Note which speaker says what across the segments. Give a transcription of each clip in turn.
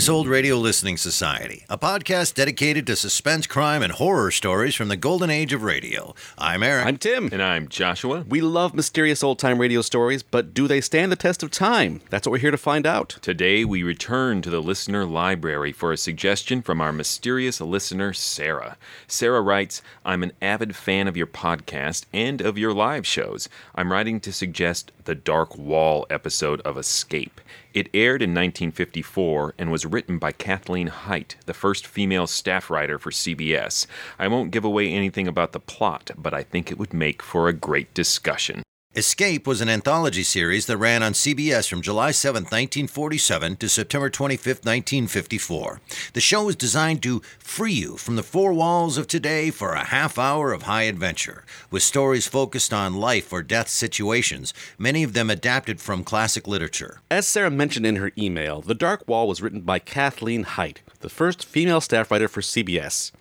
Speaker 1: the Old Radio Listening Society, a podcast dedicated to suspense, crime, and horror stories from the golden age of radio. I'm Eric.
Speaker 2: I'm Tim.
Speaker 3: And I'm Joshua.
Speaker 2: We love mysterious old time radio stories, but do they stand the test of time? That's what we're here to find out.
Speaker 3: Today we return to the listener library for a suggestion from our mysterious listener, Sarah. Sarah writes, I'm an avid fan of your podcast and of your live shows. I'm writing to suggest the Dark Wall episode of Escape. It aired in 1954 and was written by Kathleen Hite, the first female staff writer for CBS. I won't give away anything about the plot, but I think it would make for a great discussion.
Speaker 1: Escape was an anthology series that ran on CBS from July 7, 1947 to September 25, 1954. The show was designed to free you from the four walls of today for a half hour of high adventure, with stories focused on life or death situations, many of them adapted from classic literature.
Speaker 2: As Sarah mentioned in her email, The Dark Wall was written by Kathleen Hite, the first female staff writer for CBS.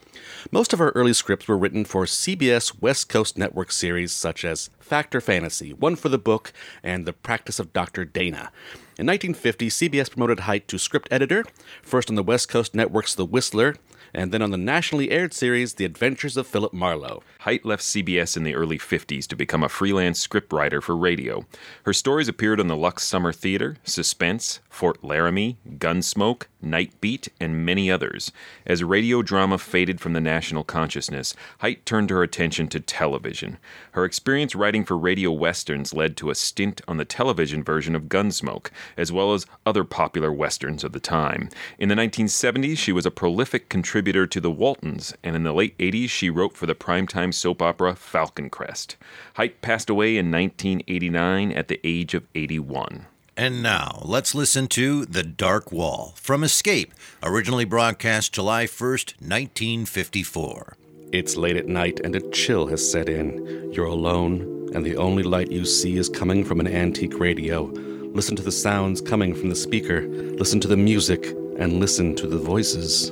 Speaker 2: Most of her early scripts were written for CBS West Coast Network series such as Factor Fantasy, One for the Book, and The Practice of Dr. Dana. In 1950, CBS promoted Hite to script editor, first on the West Coast Network's The Whistler, and then on the nationally aired series The Adventures of Philip Marlowe.
Speaker 3: Hite left CBS in the early 50s to become a freelance scriptwriter for radio. Her stories appeared on the Lux Summer Theater, Suspense, Fort Laramie, Gunsmoke, Night Beat, and many others. As radio drama faded from the national consciousness, Hite turned her attention to television. Her experience writing for radio westerns led to a stint on the television version of Gunsmoke, as well as other popular westerns of the time. In the 1970s, she was a prolific contributor to The Waltons, and in the late 80s, she wrote for the primetime soap opera Falcon Crest. Hite passed away in 1989 at the age of 81.
Speaker 1: And now, let's listen to The Dark Wall from Escape, originally broadcast July 1st, 1954.
Speaker 2: It's late at night and a chill has set in. You're alone, and the only light you see is coming from an antique radio. Listen to the sounds coming from the speaker, listen to the music, and listen to the voices.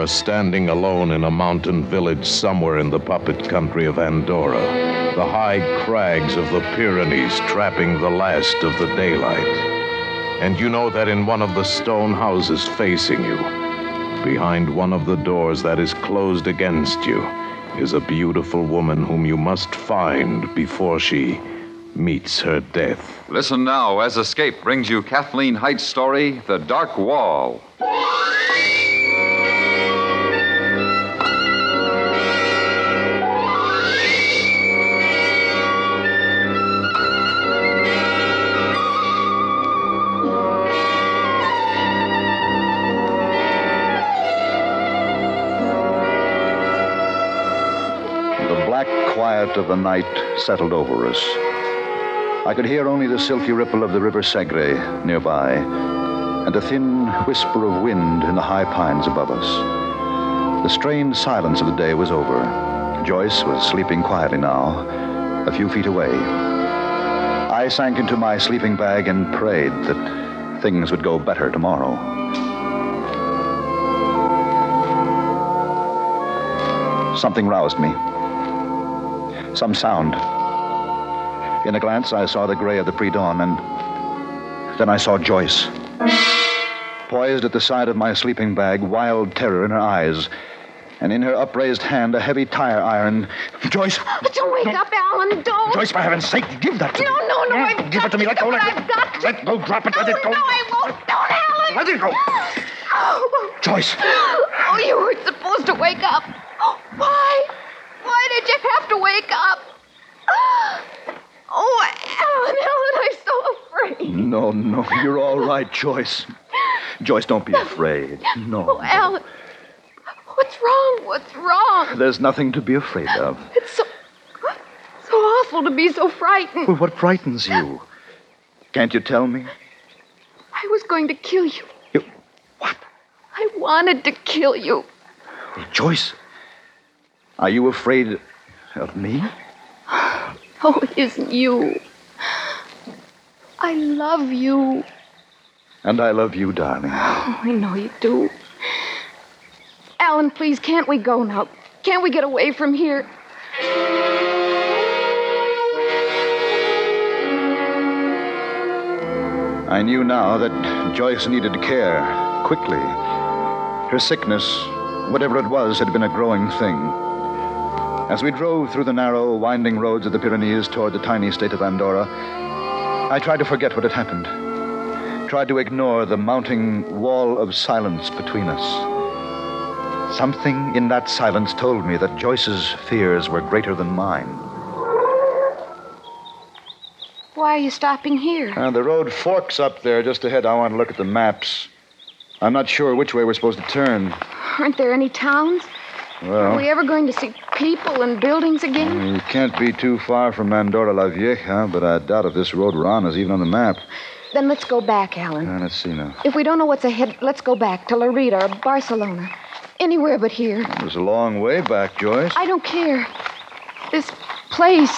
Speaker 4: Are standing alone in a mountain village somewhere in the puppet country of Andorra. The high crags of the Pyrenees trapping the last of the daylight. And you know that in one of the stone houses facing you, behind one of the doors that is closed against you, is a beautiful woman whom you must find before she meets her death.
Speaker 5: Listen now as Escape brings you Kathleen Hite's story, The Dark Wall.
Speaker 6: Quiet of the night settled over us. I could hear only the silky ripple of the river Segre nearby, and a thin whisper of wind in the high pines above us. The strained silence of the day was over. Joyce was sleeping quietly now, a few feet away. I sank into my sleeping bag and prayed that things would go better tomorrow. Something roused me. Some sound. In a glance, I saw the gray of the pre dawn, and then I saw Joyce. Poised at the side of my sleeping bag, wild terror in her eyes. and in her upraised hand a heavy tire iron. Joyce!
Speaker 7: Don't wake up, Alan. Don't.
Speaker 6: Joyce, for heaven's sake, give that to
Speaker 7: No,
Speaker 6: me.
Speaker 7: no, no. I've
Speaker 6: Give it to me. Let go. Let,
Speaker 7: I've got to.
Speaker 6: let go. Drop it. Let
Speaker 7: no,
Speaker 6: it go.
Speaker 7: No, I won't. Don't, Alan.
Speaker 6: Let it go.
Speaker 7: Oh.
Speaker 6: Joyce.
Speaker 7: Oh, you weren't supposed to wake up. Why? Did you have to wake up? Oh, Alan, Alan, I'm so afraid.
Speaker 6: No, no, you're all right, Joyce. Joyce, don't be afraid. No.
Speaker 7: Oh, Alan. What's wrong? What's wrong?
Speaker 6: There's nothing to be afraid of.
Speaker 7: It's so. so awful to be so frightened.
Speaker 6: Well, what frightens you? Can't you tell me?
Speaker 7: I was going to kill you.
Speaker 6: You- What?
Speaker 7: I wanted to kill you.
Speaker 6: Joyce, are you afraid of me?
Speaker 7: Oh, it isn't you. I love you.
Speaker 6: And I love you, darling.
Speaker 7: Oh, I know you do. Alan, please, can't we go now? Can't we get away from here?
Speaker 6: I knew now that Joyce needed care quickly. Her sickness, whatever it was, had been a growing thing. As we drove through the narrow, winding roads of the Pyrenees toward the tiny state of Andorra, I tried to forget what had happened. Tried to ignore the mounting wall of silence between us. Something in that silence told me that Joyce's fears were greater than mine.
Speaker 7: Why are you stopping here?
Speaker 6: Uh, the road forks up there just ahead. I want to look at the maps. I'm not sure which way we're supposed to turn.
Speaker 7: Aren't there any towns? Are we ever going to see people and buildings again?
Speaker 6: you can't be too far from Andorra la Vieja, but I doubt if this road we're on is even on the map.
Speaker 7: Then let's go back, Alan.
Speaker 6: Uh, let's see now.
Speaker 7: If we don't know what's ahead, let's go back to Lérida or Barcelona. Anywhere but here.
Speaker 6: It was a long way back, Joyce.
Speaker 7: I don't care. This place,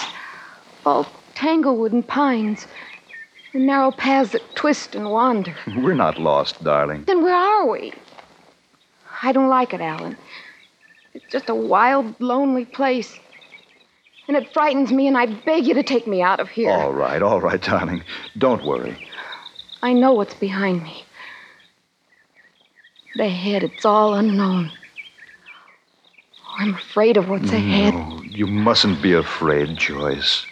Speaker 7: all tanglewood and pines, and narrow paths that twist and wander.
Speaker 6: We're not lost, darling.
Speaker 7: Then where are we? I don't like it, Alan. It's just a wild, lonely place. And it frightens me, and I beg you to take me out of here.
Speaker 6: All right, all right, darling. Don't worry.
Speaker 7: I know what's behind me. The ahead, it's all unknown. Oh, I'm afraid of what's ahead.
Speaker 6: No, you mustn't be afraid, Joyce.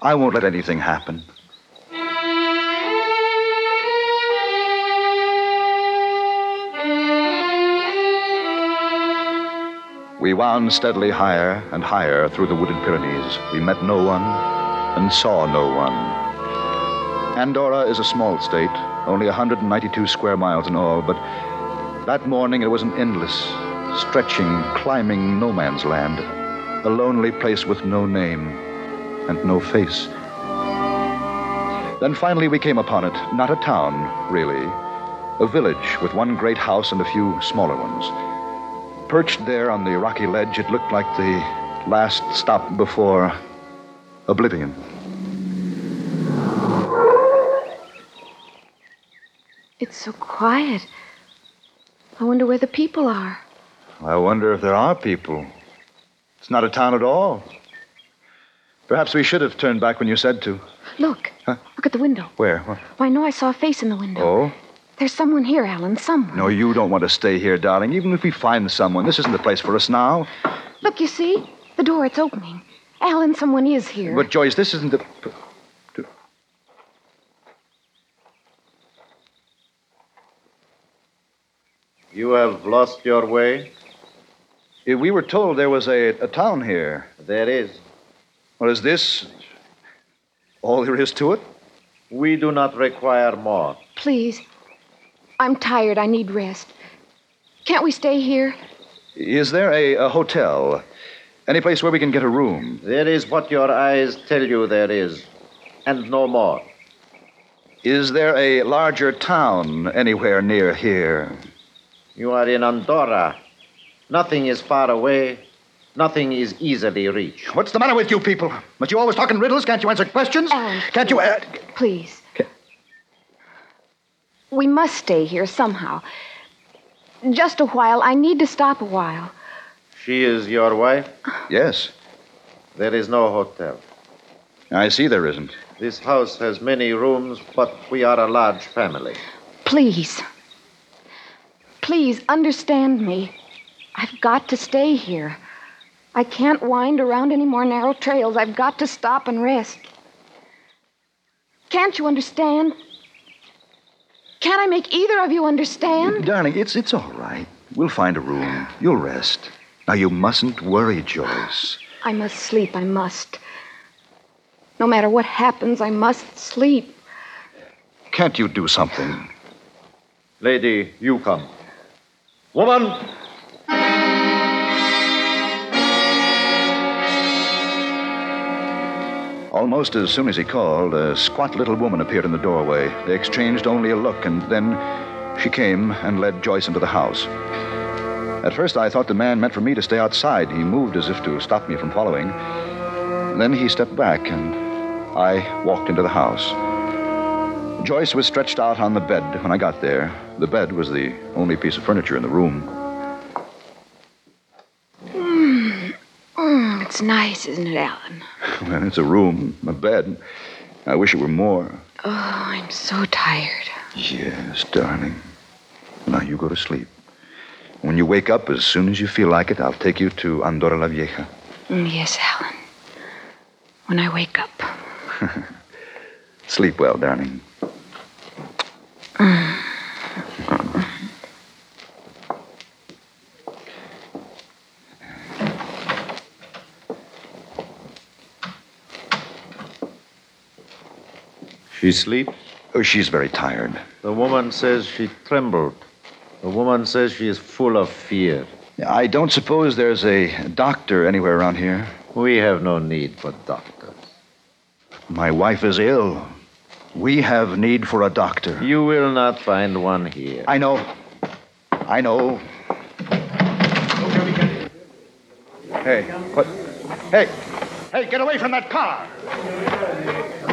Speaker 6: I won't let anything happen. We wound steadily higher and higher through the wooded Pyrenees. We met no one and saw no one. Andorra is a small state, only 192 square miles in all, but that morning it was an endless, stretching, climbing no man's land, a lonely place with no name and no face. Then finally we came upon it, not a town, really, a village with one great house and a few smaller ones. Perched there on the rocky ledge, it looked like the last stop before oblivion.
Speaker 7: It's so quiet. I wonder where the people are.
Speaker 6: I wonder if there are people. It's not a town at all. Perhaps we should have turned back when you said to.
Speaker 7: Look.
Speaker 6: Huh?
Speaker 7: Look at the window.
Speaker 6: Where? What?
Speaker 7: Why, I know I saw a face in the window.
Speaker 6: Oh?
Speaker 7: There's someone here, Alan. Someone.
Speaker 6: No, you don't want to stay here, darling. Even if we find someone, this isn't the place for us now.
Speaker 7: Look, you see? The door, it's opening. Alan, someone is here.
Speaker 6: But, Joyce, this isn't the.
Speaker 8: You have lost your way?
Speaker 6: Eh, We were told there was a, a town here.
Speaker 8: There is.
Speaker 6: Well, is this? All there is to it?
Speaker 8: We do not require more.
Speaker 7: Please. I'm tired. I need rest. Can't we stay here?
Speaker 6: Is there a, a hotel? Any place where we can get a room?
Speaker 8: There is what your eyes tell you there is, and no more.
Speaker 6: Is there a larger town anywhere near here?
Speaker 8: You are in Andorra. Nothing is far away. Nothing is easily reached.
Speaker 6: What's the matter with you people? Must you always talk in riddles? Can't you answer questions?
Speaker 7: Alan,
Speaker 6: Can't you? Uh,
Speaker 7: Please. We must stay here somehow. Just a while. I need to stop a while.
Speaker 8: She is your wife?
Speaker 6: yes.
Speaker 8: There is no hotel.
Speaker 6: I see there isn't.
Speaker 8: This house has many rooms, but we are a large family.
Speaker 7: Please. Please understand me. I've got to stay here. I can't wind around any more narrow trails. I've got to stop and rest. Can't you understand? Can't I make either of you understand?
Speaker 6: Darling, it's, it's all right. We'll find a room. You'll rest. Now, you mustn't worry, Joyce.
Speaker 7: I must sleep. I must. No matter what happens, I must sleep.
Speaker 6: Can't you do something?
Speaker 8: Lady, you come. Woman!
Speaker 6: Almost as soon as he called, a squat little woman appeared in the doorway. They exchanged only a look, and then she came and led Joyce into the house. At first, I thought the man meant for me to stay outside. He moved as if to stop me from following. Then he stepped back, and I walked into the house. Joyce was stretched out on the bed when I got there. The bed was the only piece of furniture in the room.
Speaker 7: Mm, it's nice, isn't it, Alan?
Speaker 6: Well, it's a room, a bed. I wish it were more.
Speaker 7: Oh, I'm so tired.
Speaker 6: Yes, darling. Now you go to sleep. When you wake up, as soon as you feel like it, I'll take you to Andorra la Vieja.
Speaker 7: Mm, yes, Alan. When I wake up.
Speaker 6: Sleep well, darling.
Speaker 8: She sleeps?
Speaker 6: Oh, she's very tired.
Speaker 8: The woman says she trembled. The woman says she is full of fear.
Speaker 6: I don't suppose there's a doctor anywhere around here.
Speaker 8: We have no need for doctors.
Speaker 6: My wife is ill. We have need for a doctor.
Speaker 8: You will not find one here.
Speaker 6: I know. I know. Hey, what? Hey, hey, get away from that car.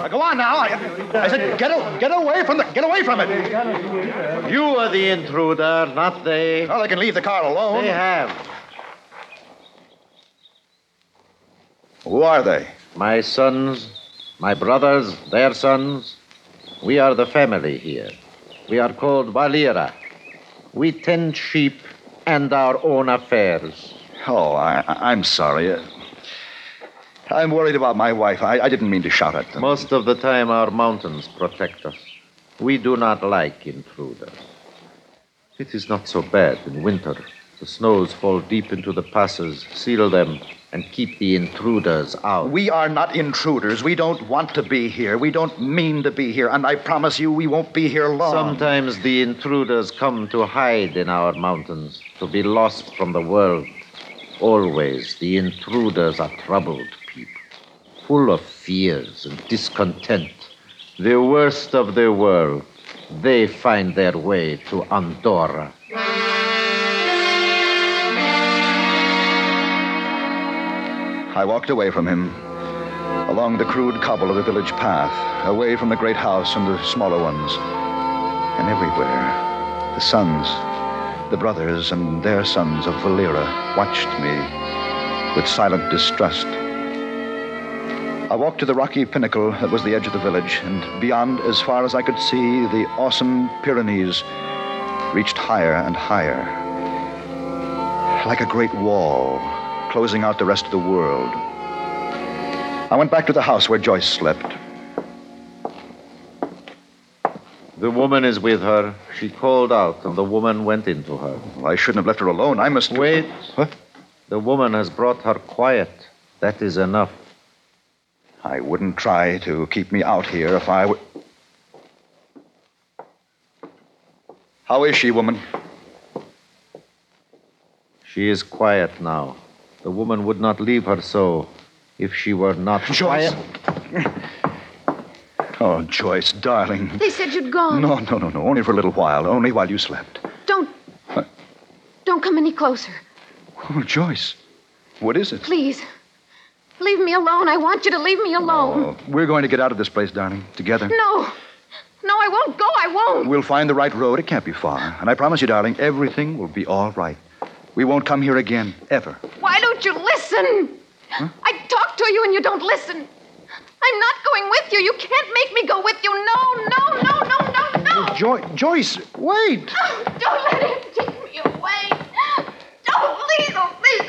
Speaker 6: Go on now. I, I said, get, a, get away from the, get away from it.
Speaker 8: You are the intruder, not they.
Speaker 6: Well, they can leave the car alone.
Speaker 8: They have.
Speaker 6: Who are they?
Speaker 8: My sons, my brothers, their sons. We are the family here. We are called Valera. We tend sheep and our own affairs.
Speaker 6: Oh, I, I- I'm sorry. I'm worried about my wife. I, I didn't mean to shout at them.
Speaker 8: Most of the time, our mountains protect us. We do not like intruders. It is not so bad in winter. The snows fall deep into the passes, seal them, and keep the intruders out.
Speaker 6: We are not intruders. We don't want to be here. We don't mean to be here. And I promise you, we won't be here long.
Speaker 8: Sometimes the intruders come to hide in our mountains, to be lost from the world. Always, the intruders are troubled full of fears and discontent. The worst of the world, they find their way to Andorra.
Speaker 6: I walked away from him, along the crude cobble of the village path, away from the great house and the smaller ones. And everywhere, the sons, the brothers and their sons of Valera watched me with silent distrust. I walked to the rocky pinnacle that was the edge of the village, and beyond, as far as I could see, the awesome Pyrenees reached higher and higher, like a great wall closing out the rest of the world. I went back to the house where Joyce slept.
Speaker 8: The woman is with her. She called out, and the woman went into her.
Speaker 6: Well, I shouldn't have left her alone. I must.
Speaker 8: Wait.
Speaker 6: What?
Speaker 8: The woman has brought her quiet. That is enough.
Speaker 6: I wouldn't try to keep me out here if I were. How is she, woman?
Speaker 8: She is quiet now. The woman would not leave her so if she were not
Speaker 6: Joyce.
Speaker 8: quiet.
Speaker 6: Oh, Joyce, darling.
Speaker 7: They said you'd gone.
Speaker 6: No, no, no, no. Only for a little while. Only while you slept.
Speaker 7: Don't.
Speaker 6: What?
Speaker 7: Don't come any closer.
Speaker 6: Oh, Joyce. What is it?
Speaker 7: Please. Leave me alone. I want you to leave me alone.
Speaker 6: Oh, we're going to get out of this place, darling, together.
Speaker 7: No. No, I won't go. I won't.
Speaker 6: We'll find the right road. It can't be far. And I promise you, darling, everything will be all right. We won't come here again, ever.
Speaker 7: Why don't you listen? I talk to you and you don't listen. I'm not going with you. You can't make me go with you. No, no, no, no, no, no.
Speaker 6: Joy- Joyce, wait.
Speaker 7: Oh, Don't let him take me away. Don't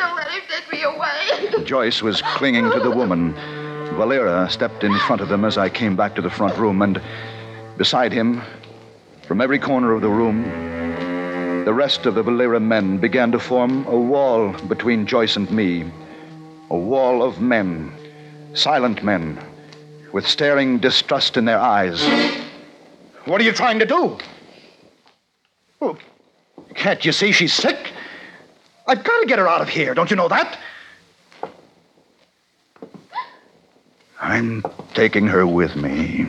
Speaker 7: don't let him take me away.
Speaker 6: Joyce was clinging to the woman. Valera stepped in front of them as I came back to the front room, and beside him, from every corner of the room, the rest of the Valera men began to form a wall between Joyce and me. A wall of men, silent men, with staring distrust in their eyes. What are you trying to do? Oh, can't you see she's sick? I've got to get her out of here. Don't you know that? I'm taking her with me.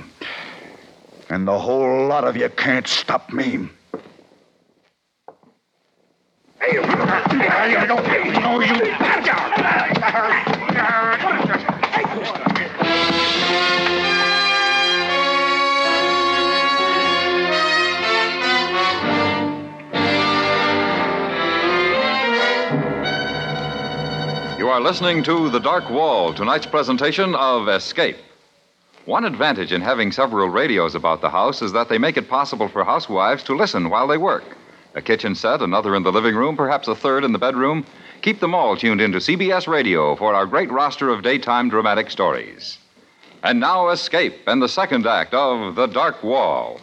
Speaker 6: And the whole lot of you can't stop me. Hey, you don't know you.
Speaker 5: You are listening to The Dark Wall, tonight's presentation of Escape. One advantage in having several radios about the house is that they make it possible for housewives to listen while they work. A kitchen set, another in the living room, perhaps a third in the bedroom. Keep them all tuned into CBS Radio for our great roster of daytime dramatic stories. And now, Escape and the second act of The Dark Wall.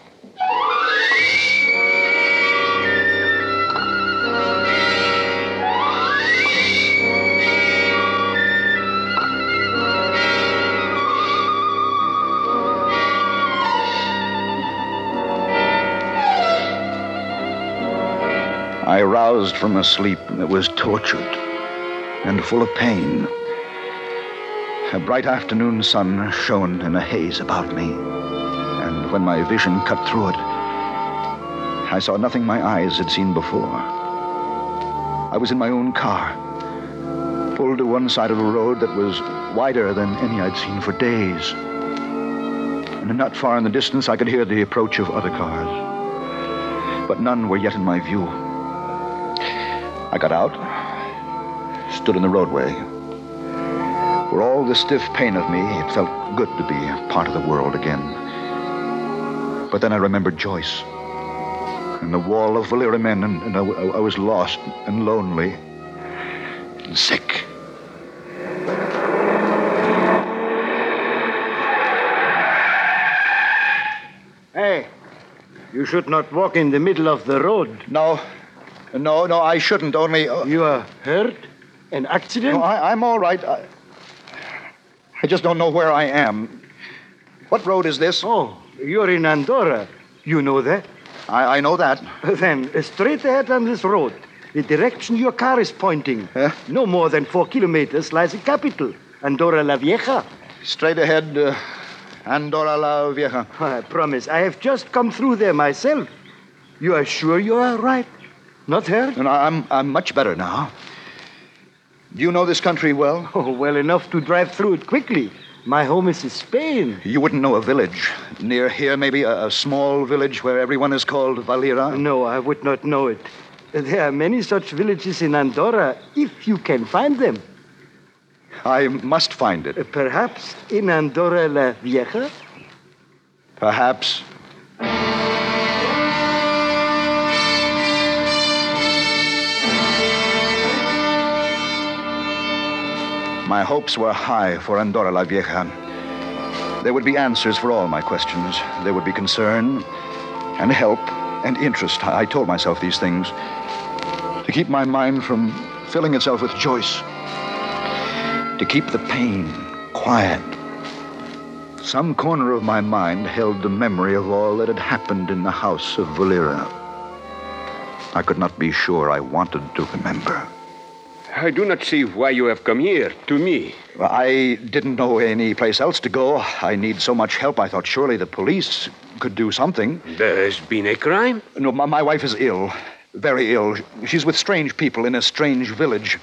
Speaker 6: Roused from a sleep that was tortured and full of pain. A bright afternoon sun shone in a haze about me, and when my vision cut through it, I saw nothing my eyes had seen before. I was in my own car, pulled to one side of a road that was wider than any I'd seen for days. And not far in the distance, I could hear the approach of other cars, but none were yet in my view. I got out, stood in the roadway. For all the stiff pain of me, it felt good to be a part of the world again. But then I remembered Joyce and the wall of Valera men, and, and I, I was lost and lonely and sick.
Speaker 9: Hey, you should not walk in the middle of the road.
Speaker 6: No, no, no, I shouldn't. Only uh,
Speaker 9: You are hurt? An accident?
Speaker 6: no, I, I'm all right. I, I just don't know where I am. What road is this?
Speaker 9: Oh, you're in Andorra. You know that?
Speaker 6: I, I know that.
Speaker 9: Then, uh, straight ahead on this road, the direction your car is pointing,
Speaker 6: Huh?
Speaker 9: no more than four kilometers, lies the capital, Andorra la Vieja.
Speaker 6: Straight ahead, uh, Andorra la Vieja.
Speaker 9: I promise, I have just come through there myself. You are sure you are right? Not hurt?
Speaker 6: And I'm, I'm much better now. Do you know this country well?
Speaker 9: Oh, well enough to drive through it quickly. My home is in Spain.
Speaker 6: You wouldn't know a village. Near here, maybe a, a small village where everyone is called Valera?
Speaker 9: No, I would not know it. There are many such villages in Andorra, if you can find them.
Speaker 6: I must find it.
Speaker 9: Perhaps in Andorra la Vieja?
Speaker 6: Perhaps. My hopes were high for Andorra la Vieja. There would be answers for all my questions. There would be concern and help and interest. I told myself these things to keep my mind from filling itself with Joyce, to keep the pain quiet. Some corner of my mind held the memory of all that had happened in the house of Valera. I could not be sure I wanted to remember.
Speaker 10: I do not see why you have come here, to me.
Speaker 6: I didn't know any place else to go. I need so much help. I thought surely the police could do something.
Speaker 10: There has been a crime?
Speaker 6: No, my, my wife is ill. Very ill. She's with strange people in a strange village.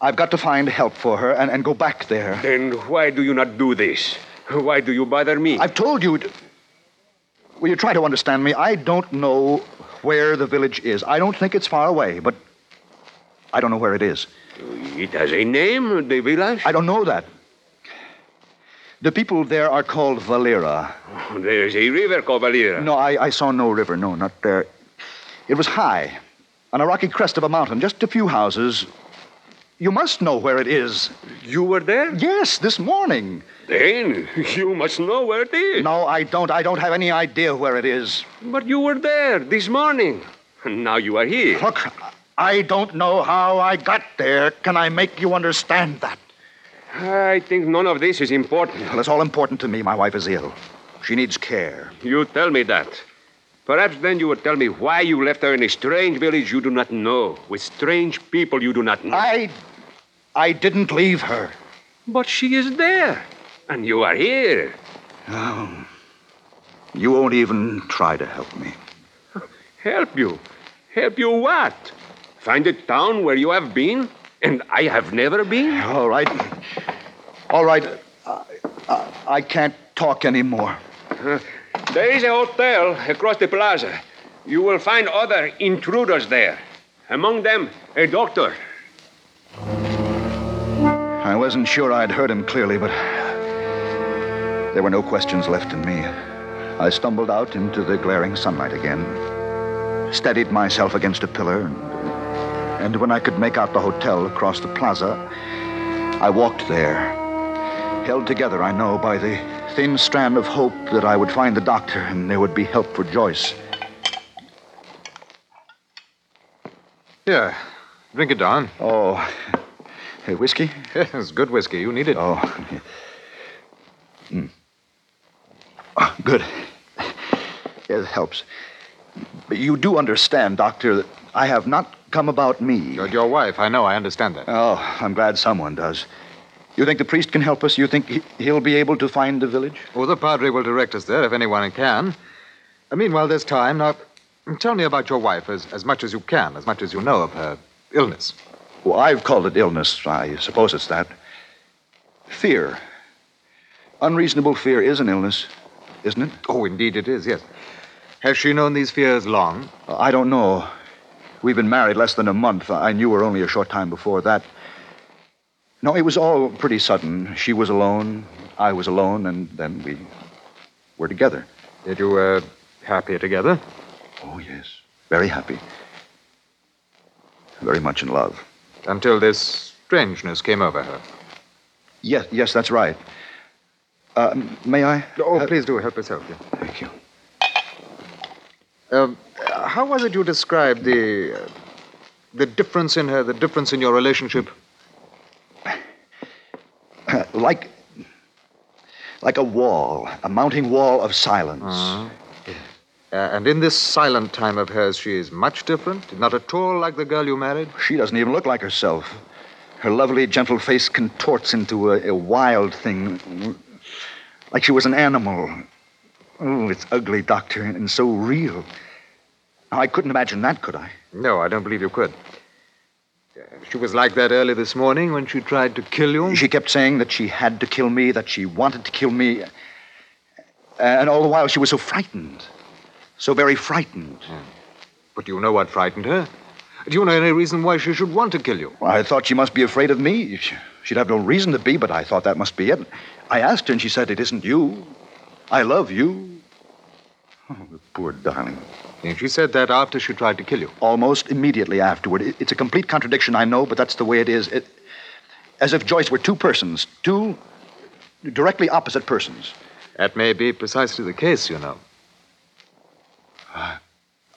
Speaker 6: I've got to find help for her and, and go back there.
Speaker 10: Then why do you not do this? Why do you bother me?
Speaker 6: I've told you. To... Will you try to understand me? I don't know where the village is. I don't think it's far away, but I don't know where it is.
Speaker 10: It has a name, the village?
Speaker 6: I don't know that. The people there are called Valera.
Speaker 10: Oh, there is a river called Valera.
Speaker 6: No, I, I saw no river. No, not there. It was high, on a rocky crest of a mountain, just a few houses, You must know where it is.
Speaker 10: You were there?
Speaker 6: Yes, this morning.
Speaker 10: Then you must know where it is.
Speaker 6: No, I don't. I don't have any idea where it is.
Speaker 10: But you were there this morning. And now you are here.
Speaker 6: Look, I don't know how I got there. Can I make you understand that?
Speaker 10: I think none of this is important.
Speaker 6: Well, it's all important to me. My wife is ill. She needs care.
Speaker 10: You tell me that. Perhaps then you would tell me why you left her in a strange village you do not know, with strange people you do not know.
Speaker 6: I. I didn't leave her.
Speaker 10: But she is there. And you are here.
Speaker 6: Oh. You won't even try to help me.
Speaker 10: Help you? Help you what? Find a town where you have been and I have never been?
Speaker 6: All right. All right. I, I, I can't talk anymore.
Speaker 10: Uh, there is a hotel across the plaza. You will find other intruders there. Among them, a doctor.
Speaker 6: I wasn't sure I'd heard him clearly, but there were no questions left in me. I stumbled out into the glaring sunlight again, steadied myself against a pillar, and, and when I could make out the hotel across the plaza, I walked there, held together, I know, by the thin strand of hope that I would find the doctor and there would be help for Joyce.
Speaker 11: Here, drink it down.
Speaker 6: Oh, hey, whiskey?
Speaker 11: Yes, good whiskey. You need it.
Speaker 6: Oh. Mm. Oh, good. It helps. But you do understand, Doctor, that I have not come about me.
Speaker 11: You're your wife. I know. I understand that.
Speaker 6: Oh, I'm glad someone does. You think the priest can help us? You think he- he'll be able to find the village?
Speaker 11: Oh, the padre will direct us there if anyone can. Uh, meanwhile, there's time. Now, tell me about your wife as, as much as you can, as much as you know of her illness.
Speaker 6: Well, I've called it illness. I suppose it's that. Fear. Unreasonable fear is an illness, isn't it?
Speaker 11: Oh, indeed it is, yes. Has she known these fears long?
Speaker 6: I don't know. We've been married less than a month. I knew her only a short time before that. No, it was all pretty sudden. She was alone, I was alone, and then we were together.
Speaker 11: Did you, uh, happy together?
Speaker 6: Oh, yes. Very happy. Very much in love.
Speaker 11: Until this strangeness came over her.
Speaker 6: Yes, yes, that's right. Uh, may I?
Speaker 11: Oh,
Speaker 6: Uh,
Speaker 11: please do help yourself. Yeah.
Speaker 6: Thank you.
Speaker 11: Um, how was it you described the uh, the difference in her, the difference in your relationship?
Speaker 6: like, like a wall, a mounting wall of silence.
Speaker 11: Uh, and in this silent time of hers, she is much different, not at all like the girl you married.
Speaker 6: She doesn't even look like herself. Her lovely, gentle face contorts into a, a wild thing, like she was an animal. Oh, it's ugly, Doctor, and, so real. Now, I couldn't imagine that, could I?
Speaker 11: No, I don't believe you could. She was like that early this morning when she tried to kill you.
Speaker 6: She kept saying that she had to kill me, that she wanted to kill me. And all the while, she was so frightened. So very frightened. Hmm.
Speaker 11: But do you know what frightened her? Do you know any reason why she should want to kill you?
Speaker 6: I thought she must be afraid of me. She- She'd have no reason to be, but I thought that must be it. I asked her, and she said, It isn't you. I love you. Oh, the poor darling.
Speaker 11: And she said that after she tried to kill you.
Speaker 6: Almost immediately afterward. It- It's a complete contradiction, I know, but that's the way it is. It, as if Joyce were two persons, two directly opposite persons.
Speaker 11: That may be precisely the case, you know.
Speaker 6: I,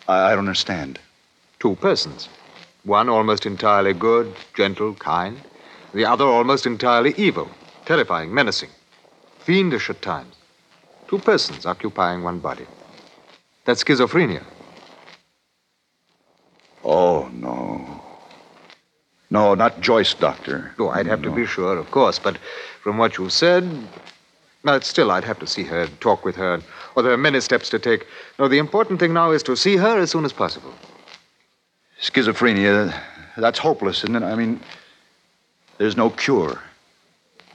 Speaker 6: I don't understand.
Speaker 11: Two persons. One almost entirely good, gentle, kind. The other almost entirely evil, terrifying, menacing, fiendish at times. Two persons occupying one body. That's schizophrenia.
Speaker 6: Oh, no. No, not Joyce, Doctor.
Speaker 11: Oh, I'd have to be sure, of course, but from what you've said, no, still, I'd have to see her, talk with her, or there are many steps to take. No, the important thing now is to see her as soon as possible.
Speaker 6: Schizophrenia, that's hopeless, isn't it? I mean, there's no cure,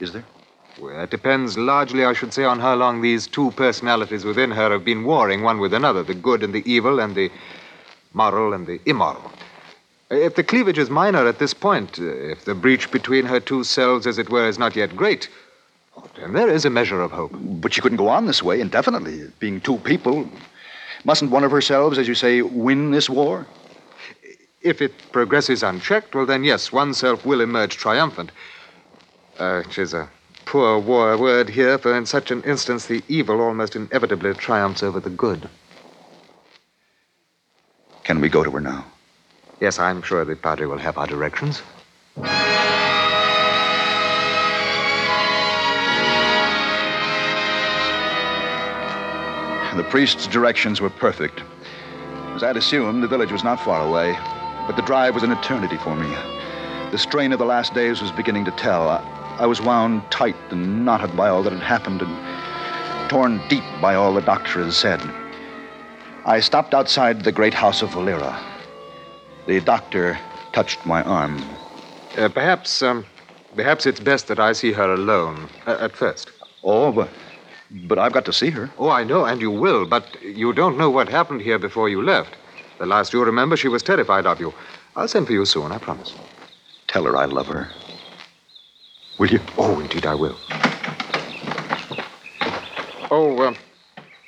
Speaker 6: is there?
Speaker 11: Well, it depends largely, I should say, on how long these two personalities within her have been warring one with another the good and the evil, and the moral and the immoral. If the cleavage is minor at this point, if the breach between her two selves, as it were, is not yet great, then there is a measure of hope.
Speaker 6: But she couldn't go on this way indefinitely, being two people. Mustn't one of herselves, as you say, win this war?
Speaker 11: if it progresses unchecked, well, then yes, one self will emerge triumphant. Uh, is a poor war word here, for in such an instance, the evil almost inevitably triumphs over the good.
Speaker 6: Can we go to her now?
Speaker 11: Yes, I'm sure the Padre will have our directions.
Speaker 6: The priest's directions were perfect. As I'd assumed, the village was not far away, but the drive was an eternity for me. The strain of the last days was beginning to tell. I, was wound tight and knotted by all that had happened and torn deep by all the doctor had said. I stopped outside the great house of Valera. The doctor touched my arm.
Speaker 11: Uh, perhaps, um, perhaps it's best that I see her alone uh, at first.
Speaker 6: Oh, but, but I've got to see her.
Speaker 11: Oh, I know, and you will, but you don't know what happened here before you left. The last you remember, she was terrified of you. I'll send for you soon, I promise.
Speaker 6: Tell her I love her. Will you?
Speaker 11: Oh, indeed, I will. Oh, uh,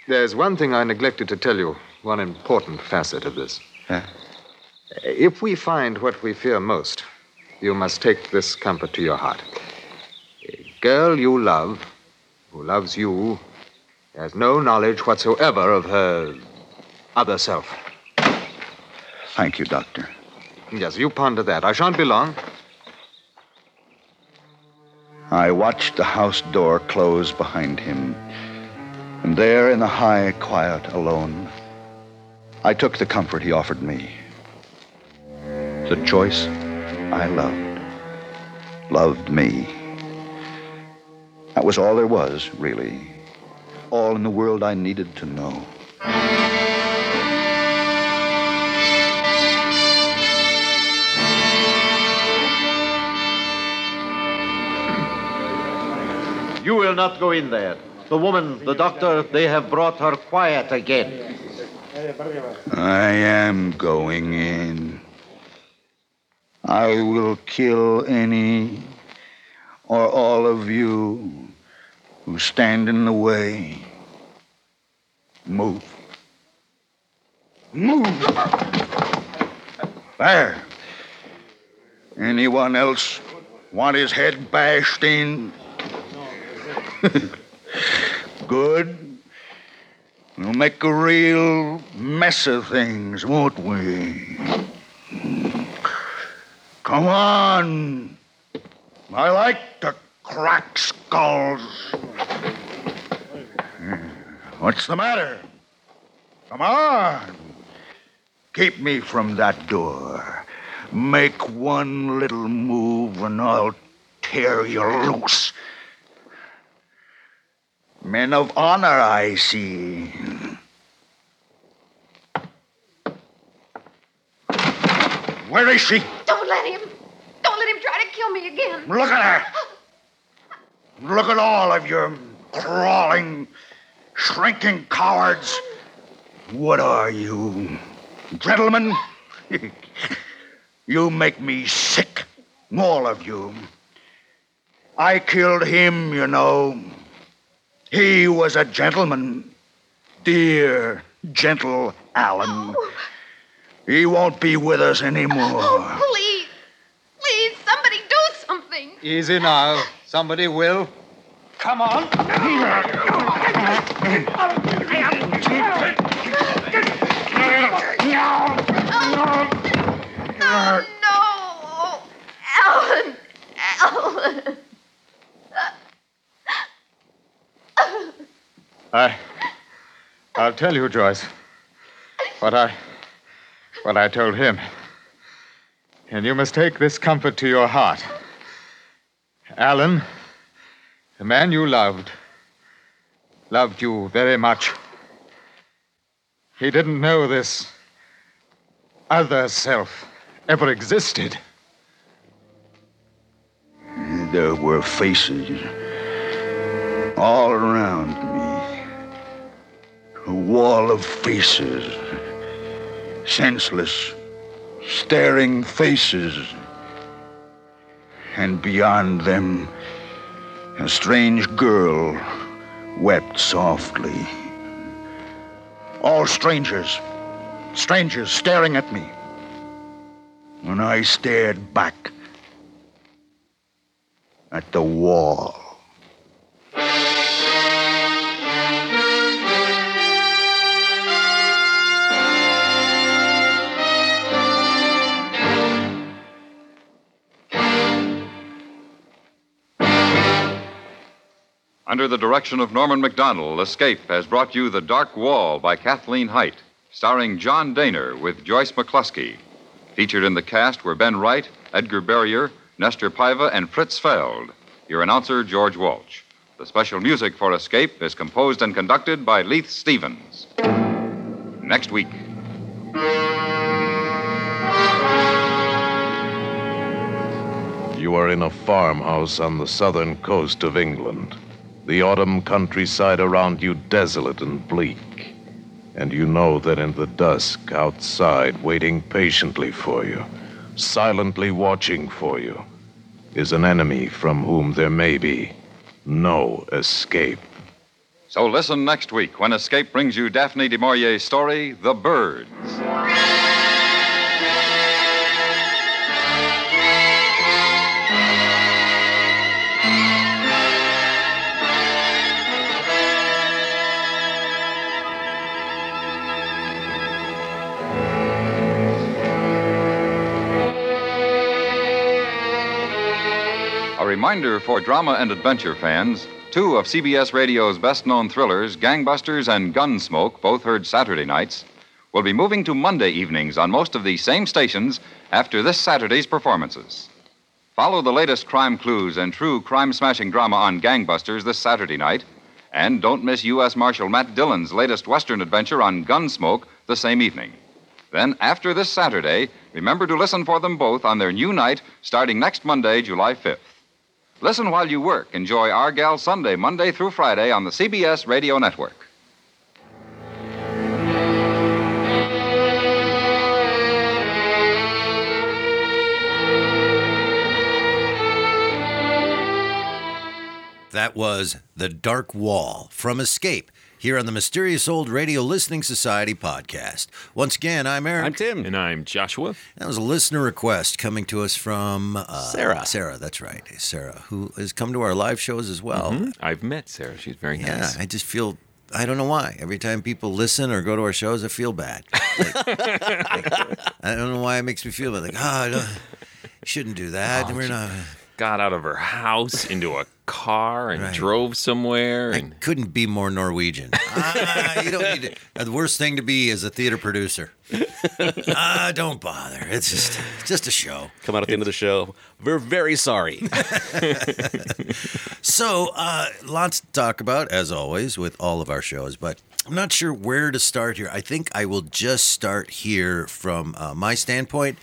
Speaker 11: there's one thing I neglected to tell you, one important facet of this.
Speaker 6: Huh?
Speaker 11: If we find what we fear most, you must take this comfort to your heart. A girl you love, who loves you, has no knowledge whatsoever of her other self.
Speaker 6: Thank you, Doctor.
Speaker 11: Yes, you ponder that. I shan't be long.
Speaker 6: I watched the house door close behind him. And there in the high quiet alone, I took the comfort he offered me. The choice I loved, loved me. That was all there was, really. All in the world I needed to know.
Speaker 8: You will not go in there. The woman, the doctor, they have brought her quiet again.
Speaker 6: I am going in. I will kill any or all of you who stand in the way. Move. Move. There. Anyone else want his head bashed in? Good. We'll make a real mess of things, won't we? Come on. I like to crack skulls. What's the matter? Come on. Keep me from that door. Make one little move and I'll tear you loose. Men of honor, I see. Where is she?
Speaker 7: Don't let him. Don't let him try to kill me again.
Speaker 6: Look at her. Look at all of you crawling, shrinking cowards. What are you? Gentlemen? you make me sick, all of you. I killed him, you know. He was a gentleman. Dear, gentle Alan. Oh. He won't be with us anymore.
Speaker 7: Oh, please. Please, somebody do something.
Speaker 11: Easy now. Somebody will.
Speaker 9: Come on.
Speaker 7: Oh, no. Alan. Alan.
Speaker 11: I. I'll tell you, Joyce, what I. what I told him. And you must take this comfort to your heart. Alan, the man you loved, loved you very much. He didn't know this other self ever existed.
Speaker 6: There were faces all around. A wall of faces. Senseless, staring faces. And beyond them, a strange girl wept softly. All strangers. Strangers staring at me.
Speaker 9: And I stared back at the wall.
Speaker 5: Under the direction of Norman Macdonnell, Escape has brought you The Dark Wall by Kathleen Hite, starring John Dehner with Joyce McCluskey. Featured in the cast were Ben Wright, Edgar Barrier, Nestor Paiva, and Fritz Feld. Your announcer, George Walsh. The special music for Escape is composed and conducted by Leith Stevens. Next week.
Speaker 4: You are in a farmhouse on the southern coast of England. The autumn countryside around you desolate and bleak. And you know that in the dusk outside, waiting patiently for you, silently watching for you, is an enemy from whom there may be no escape.
Speaker 5: So listen next week when Escape brings you Daphne du Maurier's story, The Birds. Reminder for drama and adventure fans two of CBS Radio's best known thrillers, Gangbusters and Gunsmoke, both heard Saturday nights, will be moving to Monday evenings on most of these same stations after this Saturday's performances. Follow the latest crime clues and true crime smashing drama on Gangbusters this Saturday night, and don't miss U.S. Marshal Matt Dillon's latest Western adventure on Gunsmoke the same evening. Then, after this Saturday, remember to listen for them both on their new night starting next Monday, July 5th. Listen while you work. Enjoy Our Gal Sunday, Monday through Friday on the CBS Radio Network.
Speaker 1: That was The Dark Wall from Escape here on the Mysterious Old Radio Listening Society podcast. Once again, I'm Eric.
Speaker 2: I'm Tim.
Speaker 3: And I'm Joshua.
Speaker 1: That was a listener request coming to us from uh,
Speaker 2: Sarah.
Speaker 1: Sarah, that's right. Sarah, who has come to our live shows as well.
Speaker 3: Mhm. I've met Sarah. She's very
Speaker 1: Yeah,
Speaker 3: nice.
Speaker 1: I just feel. I don't know why. Every time people listen or go to our shows, I feel bad. Like, I don't know why it makes me feel bad. Like, oh, I shouldn't do that.
Speaker 3: Oh,
Speaker 1: We're not.
Speaker 3: Got out of her house into a car and
Speaker 1: Right.
Speaker 3: drove somewhere.
Speaker 1: I
Speaker 3: And
Speaker 1: couldn't be more Norwegian. ah, you don't need to. The worst thing to be is a theater producer. ah, don't bother. It's just, just a show.
Speaker 2: Come out at the end of the show. We're very sorry.
Speaker 1: So, uh, lots to talk about, as always, with all of our shows, but I'm not sure where to start here. I think I will just start here from uh, my standpoint.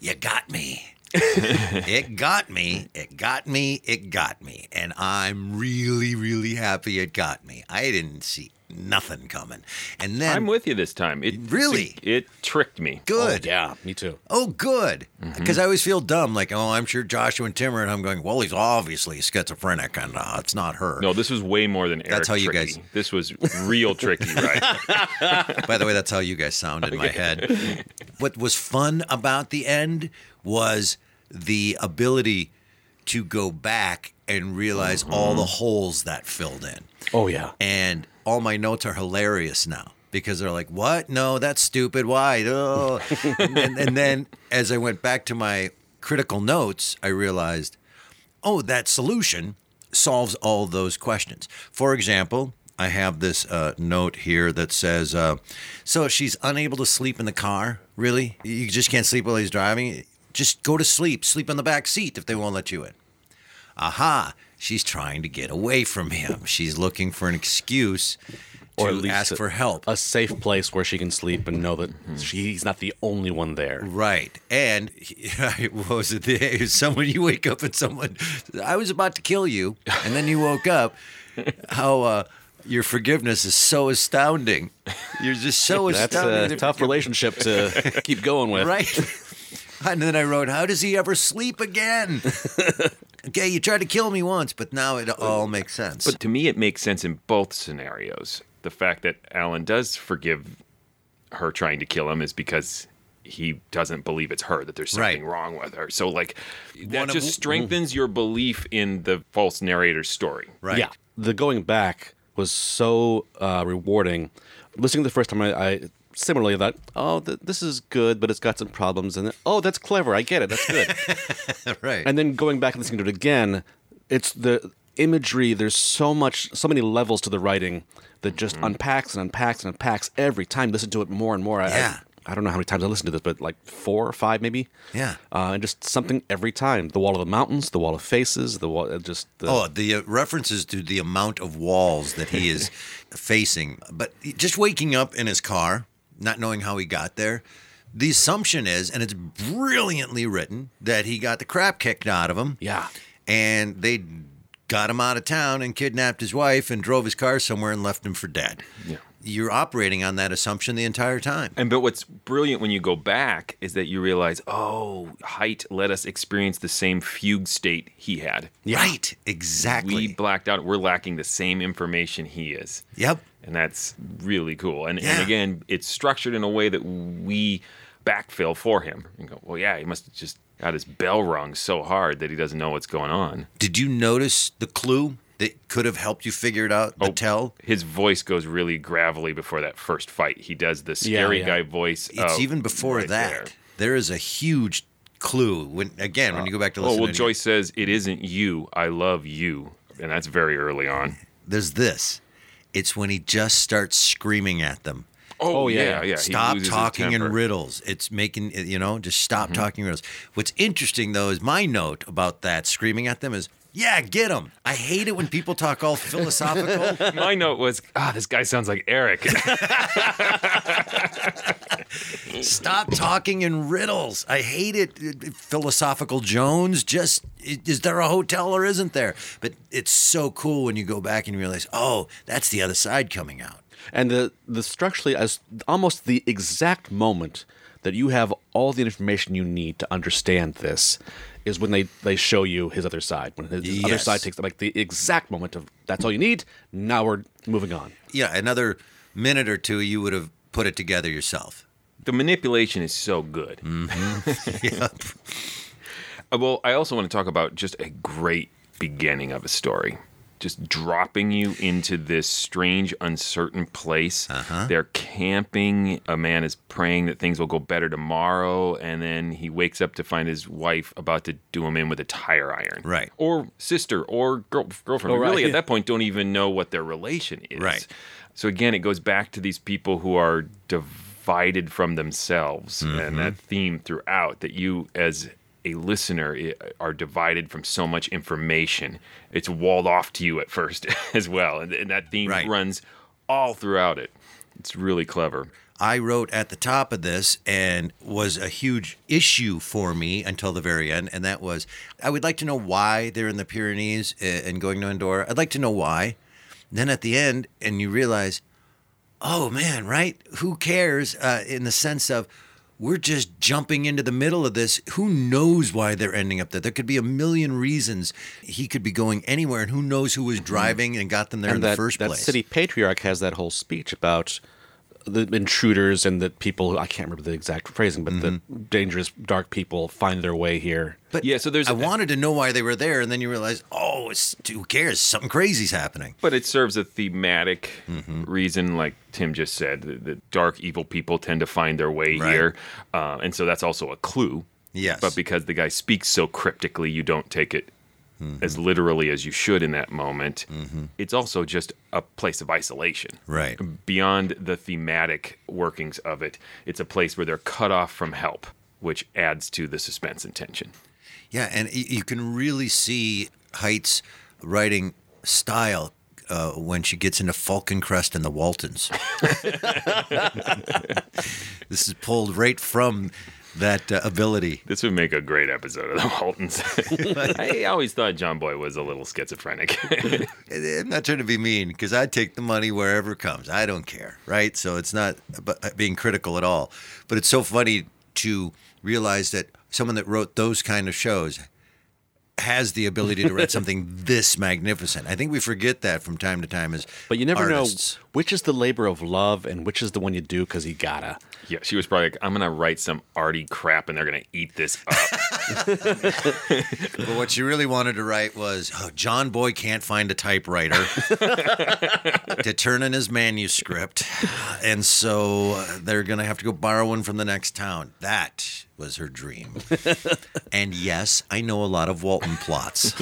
Speaker 1: You got me. it got me. It got me. It got me. And I'm really, really happy it got me. I didn't see nothing coming. And then.
Speaker 3: I'm with you this time. It
Speaker 1: Really?
Speaker 3: It tricked me.
Speaker 1: Good.
Speaker 2: yeah, me too.
Speaker 1: Oh, good.
Speaker 3: Mm-hmm.
Speaker 1: Because I always feel dumb. Like, oh, I'm sure Joshua and Tim are, and I'm going, well, he's obviously schizophrenic, and uh, it's not her.
Speaker 3: No, this was way more than Eric
Speaker 1: That's how you guys-
Speaker 3: This was real tricky, right?
Speaker 1: By the way, that's how you guys sound in my head. What was fun about the end was the ability to go back and realize all the holes that filled in.
Speaker 2: Oh yeah.
Speaker 1: And all my notes are hilarious now because they're like, "What? No, that's stupid. Why?" Oh. and, and, then as I went back to my critical notes, I realized, "Oh, that solution solves all those questions." For example. I have this uh, note here that says, uh, "So she's unable to sleep in the car. Really? You just can't sleep while he's driving. Just go to sleep. Sleep on the back seat if they won't let you in." aha, she's trying to get away from him. She's looking for an excuse to
Speaker 2: Or at least
Speaker 1: ask
Speaker 2: a-
Speaker 1: for help.
Speaker 2: A safe place where she can sleep and know that
Speaker 1: Mm-hmm.
Speaker 2: she's not the only one there.
Speaker 1: Right. And what was it? Was someone you wake up and someone, I was about to kill you. And then you woke up. How uh, your forgiveness is so astounding. You're just so
Speaker 2: That's
Speaker 1: astounding.
Speaker 2: a tough relationship to keep going with.
Speaker 1: Right. And then I wrote, How does he ever sleep again? okay, you tried to kill me once, but now it all makes sense.
Speaker 3: But to me, it makes sense in both scenarios. The fact that Alan does forgive her trying to kill him is because he doesn't believe it's her, that there's
Speaker 1: Right.
Speaker 3: something wrong with her. So, like, that
Speaker 1: One of-
Speaker 3: just strengthens your belief in the false narrator's story.
Speaker 1: Right.
Speaker 2: Yeah, the going back was so uh, rewarding. Listening the first time, I, I similarly that "Oh, th- this is good, but it's got some problems." And oh, that's clever. I get it. That's good.
Speaker 1: right.
Speaker 2: and then going back and listening to it again, it's the imagery. There's so much, so many levels to the writing that just unpacks and unpacks and unpacks every time. Listen to it more and more. I-
Speaker 1: Yeah.
Speaker 2: I, I don't know how many times I listened to this, but like four or five maybe.
Speaker 1: Yeah.
Speaker 2: Uh, and just something every time. The wall of the mountains, the wall of faces, the wall. uh, Just the,
Speaker 1: Oh, the uh, references to the amount of walls that he is facing. But just waking up in his car, not knowing how he got there, the assumption is, and it's brilliantly written, that he got the crap kicked out of him.
Speaker 2: Yeah.
Speaker 1: And they got him out of town and kidnapped his wife and drove his car somewhere and left him for dead.
Speaker 3: Yeah.
Speaker 1: You're operating on that assumption the entire time.
Speaker 3: And but what's brilliant when you go back is that you realize, oh, Hite let us experience the same fugue state he had.
Speaker 1: Right, exactly.
Speaker 3: We blacked out. We're lacking the same information he is.
Speaker 1: Yep.
Speaker 3: And that's really cool. And,
Speaker 1: Yeah.
Speaker 3: and again, it's structured in a way that we backfill for him. and go, well, yeah, he must have just got his bell rung so hard that he doesn't know what's going on.
Speaker 1: Did you notice the clue that could have helped you figure it out?
Speaker 3: Oh.
Speaker 1: Tell?
Speaker 3: His voice goes really gravelly before that first fight. He does the scary
Speaker 2: yeah.
Speaker 3: guy voice.
Speaker 1: It's
Speaker 3: oh,
Speaker 1: even before
Speaker 3: right
Speaker 1: that.
Speaker 3: there.
Speaker 1: there is a huge clue when again when uh, you go back to
Speaker 3: Oh
Speaker 1: listen
Speaker 3: well,
Speaker 1: to it,
Speaker 3: Joyce says it isn't you. I love you, and that's very early on.
Speaker 1: there's this it's when he just starts screaming at them
Speaker 3: Oh,
Speaker 2: yeah,
Speaker 3: yeah,
Speaker 2: yeah.
Speaker 3: yeah.
Speaker 1: Stop talking in riddles it's making you know just stop
Speaker 3: Mm-hmm.
Speaker 1: talking riddles what's interesting though is my note about that screaming at them is yeah get him i hate it when people talk all philosophical.
Speaker 3: My note was, ah, this guy sounds like Eric.
Speaker 1: stop talking in riddles. I hate it philosophical jones. Just is there a hotel or isn't there? But it's so cool when you go back and you realize oh that's the other side coming out.
Speaker 2: And the the structurally as almost the exact moment that you have all the information you need to understand this is when they they show you his other side when his other
Speaker 1: Yes.
Speaker 2: side takes like the exact moment of that's all you need now we're moving on
Speaker 1: yeah another minute or two you would have put it together yourself
Speaker 3: the manipulation is so good.
Speaker 1: yep.
Speaker 3: Uh, Well, I also want to talk about just a great beginning of a story. Just dropping you into this strange, uncertain place.
Speaker 1: Uh-huh.
Speaker 3: They're camping. A man is praying that things will go better tomorrow, and then he wakes up to find his wife about to do him in with a tire iron.
Speaker 1: Right.
Speaker 3: Or sister or girl, girlfriend.
Speaker 2: Oh, right.
Speaker 3: Really, at that point, don't even know what their relation is.
Speaker 1: Right.
Speaker 3: So again, it goes back to these people who are divided from themselves, and that theme throughout that you as a listener are divided from so much information. It's walled off to you at first as well, and, and that theme
Speaker 1: Right.
Speaker 3: runs all throughout it. It's really clever.
Speaker 1: I wrote at the top of this and was a huge issue for me until the very end, and that was I would like to know why they're in the Pyrenees uh, and going to Andorra. I'd like to know why. Then at the end, and you realize, oh man, right? Who cares? Uh, in the sense of we're just jumping into the middle of this. Who knows why they're ending up there? There could be a million reasons he could be going anywhere, and who knows who was hmm. driving and got them there
Speaker 2: and
Speaker 1: in
Speaker 2: that,
Speaker 1: the first
Speaker 2: that
Speaker 1: place.
Speaker 2: city patriarch has that whole speech about the intruders and the people who I can't remember the exact phrasing, but the dangerous dark people find their way here.
Speaker 1: But
Speaker 3: Yeah, so there's
Speaker 1: I
Speaker 3: a-
Speaker 1: wanted to know why they were there, and then you realize, oh, it's, who cares? Something crazy's happening.
Speaker 3: But it serves a thematic
Speaker 1: Mm-hmm.
Speaker 3: reason, like Tim just said. The, the dark, evil people tend to find their way
Speaker 1: Right.
Speaker 3: here, uh, and so that's also a clue.
Speaker 1: Yes.
Speaker 3: But because the guy speaks so cryptically, you don't take it
Speaker 1: Mm-hmm.
Speaker 3: as literally as you should in that moment. It's also just a place of isolation.
Speaker 1: Right.
Speaker 3: Beyond the thematic workings of it, it's a place where they're cut off from help, which adds to the suspense and tension.
Speaker 1: Yeah, and you can really see Hite's writing style uh, when she gets into Falcon Crest and the Waltons. this is pulled right from that uh, ability.
Speaker 3: This would make a great episode of the Waltons. I always thought John Boy was a little schizophrenic.
Speaker 1: I'm not trying to be mean because I take the money wherever it comes. I don't care, right? So it's not uh, being critical at all. But it's so funny to realize that someone that wrote those kind of shows has the ability to write something this magnificent. I think we forget that from time to time as
Speaker 2: But you never
Speaker 1: artists.
Speaker 2: know which is the labor of love and which is the one you do because you gotta.
Speaker 3: Yeah, she was probably like, I'm gonna write some arty crap and they're gonna eat this up.
Speaker 1: But what she really wanted to write was oh, John Boy can't find a typewriter to turn in his manuscript. And so uh, they're going to have to go borrow one from the next town. That was her dream. and yes, I know a lot of Walton plots.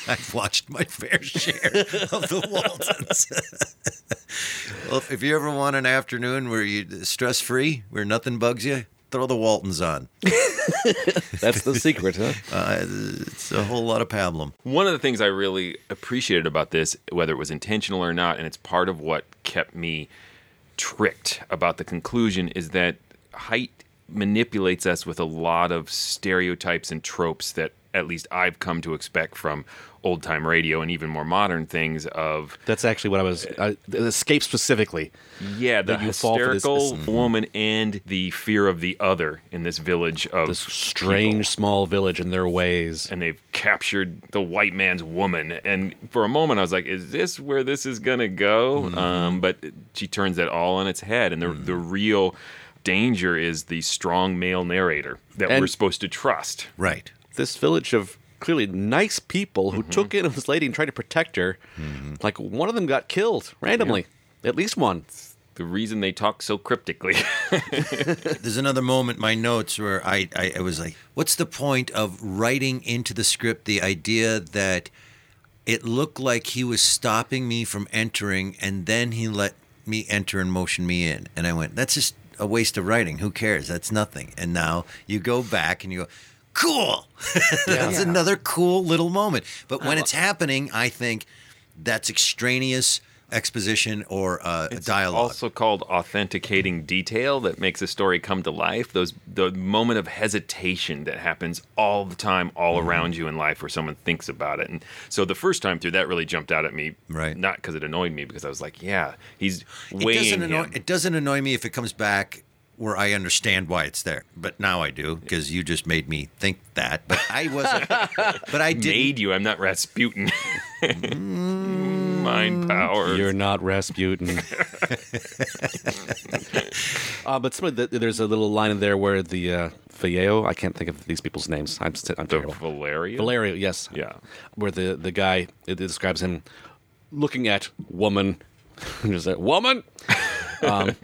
Speaker 1: I've watched my fair share of the Waltons. well, if you ever want an afternoon where you stress free, where nothing bugs you, throw the Waltons on.
Speaker 2: That's the secret, huh?
Speaker 1: Uh, it's a whole lot of pablum.
Speaker 3: One of the things I really appreciated about this, whether it was intentional or not, and it's part of what kept me tricked about the conclusion, is that Hite manipulates us with a lot of stereotypes and tropes that at least I've come to expect from old time radio and even more modern things of
Speaker 2: That's actually what I was. Uh, escape specifically.
Speaker 3: yeah the
Speaker 2: That you fall for this-
Speaker 3: hysterical woman and the fear of the other in this village of
Speaker 2: This strange small village and their ways.
Speaker 3: and they've captured the white man's woman. And for a moment, I was like, "Is this where this is gonna go?"
Speaker 2: Mm-hmm.
Speaker 3: Um, but she turns that all on its head, and the the real danger is the strong male narrator that
Speaker 2: And-
Speaker 3: we're supposed to trust.
Speaker 1: Right.
Speaker 2: This village of clearly nice people
Speaker 3: Mm-hmm.
Speaker 2: who took in this lady and tried to protect her. Like one of them got killed randomly. At least one.
Speaker 3: The reason they talk so cryptically.
Speaker 1: There's another moment my notes where I, I, I was like, what's the point of writing into the script the idea that it looked like he was stopping me from entering and then he let me enter and motion me in? And I went, that's just a waste of writing. Who cares? That's nothing. And now you go back and you go, cool. that's another cool little moment. But when it's happening, I think that's extraneous exposition or uh, dialogue.
Speaker 3: also called authenticating detail that makes a story come to life. Those the moment of hesitation that happens all the time, all
Speaker 1: Mm-hmm.
Speaker 3: around you in life, where someone thinks about it. And so the first time through, that really jumped out at me.
Speaker 1: Right.
Speaker 3: Not because it annoyed me, because I was like, yeah, he's
Speaker 1: it
Speaker 3: weighing
Speaker 1: doesn't annoy
Speaker 3: him.
Speaker 1: it doesn't annoy me if it comes back where I understand why it's there. But now I do because you just made me think that. But I wasn't. but I did.
Speaker 3: Made you. I'm not Rasputin. Mind power.
Speaker 2: You're not Rasputin. uh, but some of the, there's a little line in there where the uh, Vallejo, I can't think of these people's names. I'm, st- I'm
Speaker 3: the
Speaker 2: terrible.
Speaker 3: Valeria.
Speaker 2: Valerio, yes.
Speaker 3: Yeah.
Speaker 2: Where the, the guy, it describes him looking at woman, just a woman, um,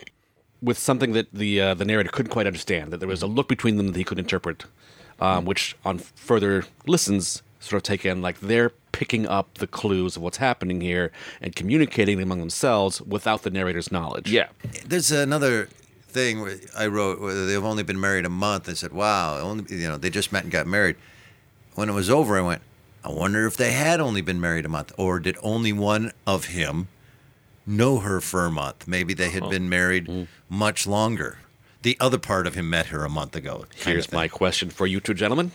Speaker 2: with something that the uh, the narrator couldn't quite understand. That there was a look between them that he could interpret, um, which on further listens sort of take in like they're picking up the clues of what's happening here and communicating among themselves without the narrator's knowledge.
Speaker 3: Yeah.
Speaker 1: There's another thing where I wrote where they've only been married a month. I said, "Wow, only you know they just met and got married." When it was over, I went, "I wonder if they had only been married a month, or did only one of him know her for a month? Maybe they had uh-huh. been married mm. much longer." The other part of him met her a month ago.
Speaker 2: Here's my question for you two gentlemen.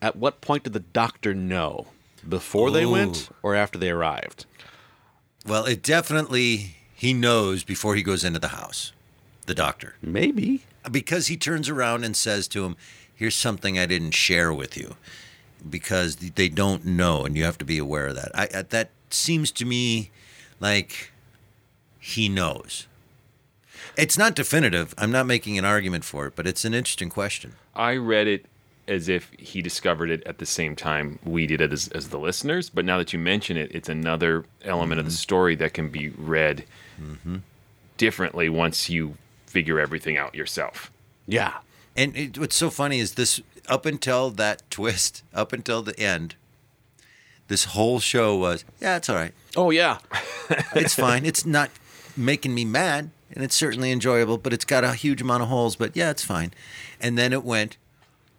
Speaker 2: At what point did the doctor know? Before they went or after they arrived?
Speaker 1: Well, it definitely he knows before he goes into the house. The doctor.
Speaker 2: Maybe.
Speaker 1: Because he turns around and says to him, "Here's something I didn't share with you." Because they don't know and you have to be aware of that. I, I that seems to me like he knows. It's not definitive. I'm not making an argument for it, but it's an interesting question.
Speaker 3: I read it as if he discovered it at the same time we did it as, as the listeners. But now that you mention it, it's another element of the mm-hmm. story that can be read mm-hmm. differently once you figure everything out yourself.
Speaker 2: Yeah.
Speaker 1: And it, what's so funny is this up until that twist, up until the end, this whole show was, yeah, it's all right.
Speaker 2: Oh yeah.
Speaker 1: It's fine. It's not making me mad, and it's certainly enjoyable, but it's got a huge amount of holes, but yeah, it's fine. And then it went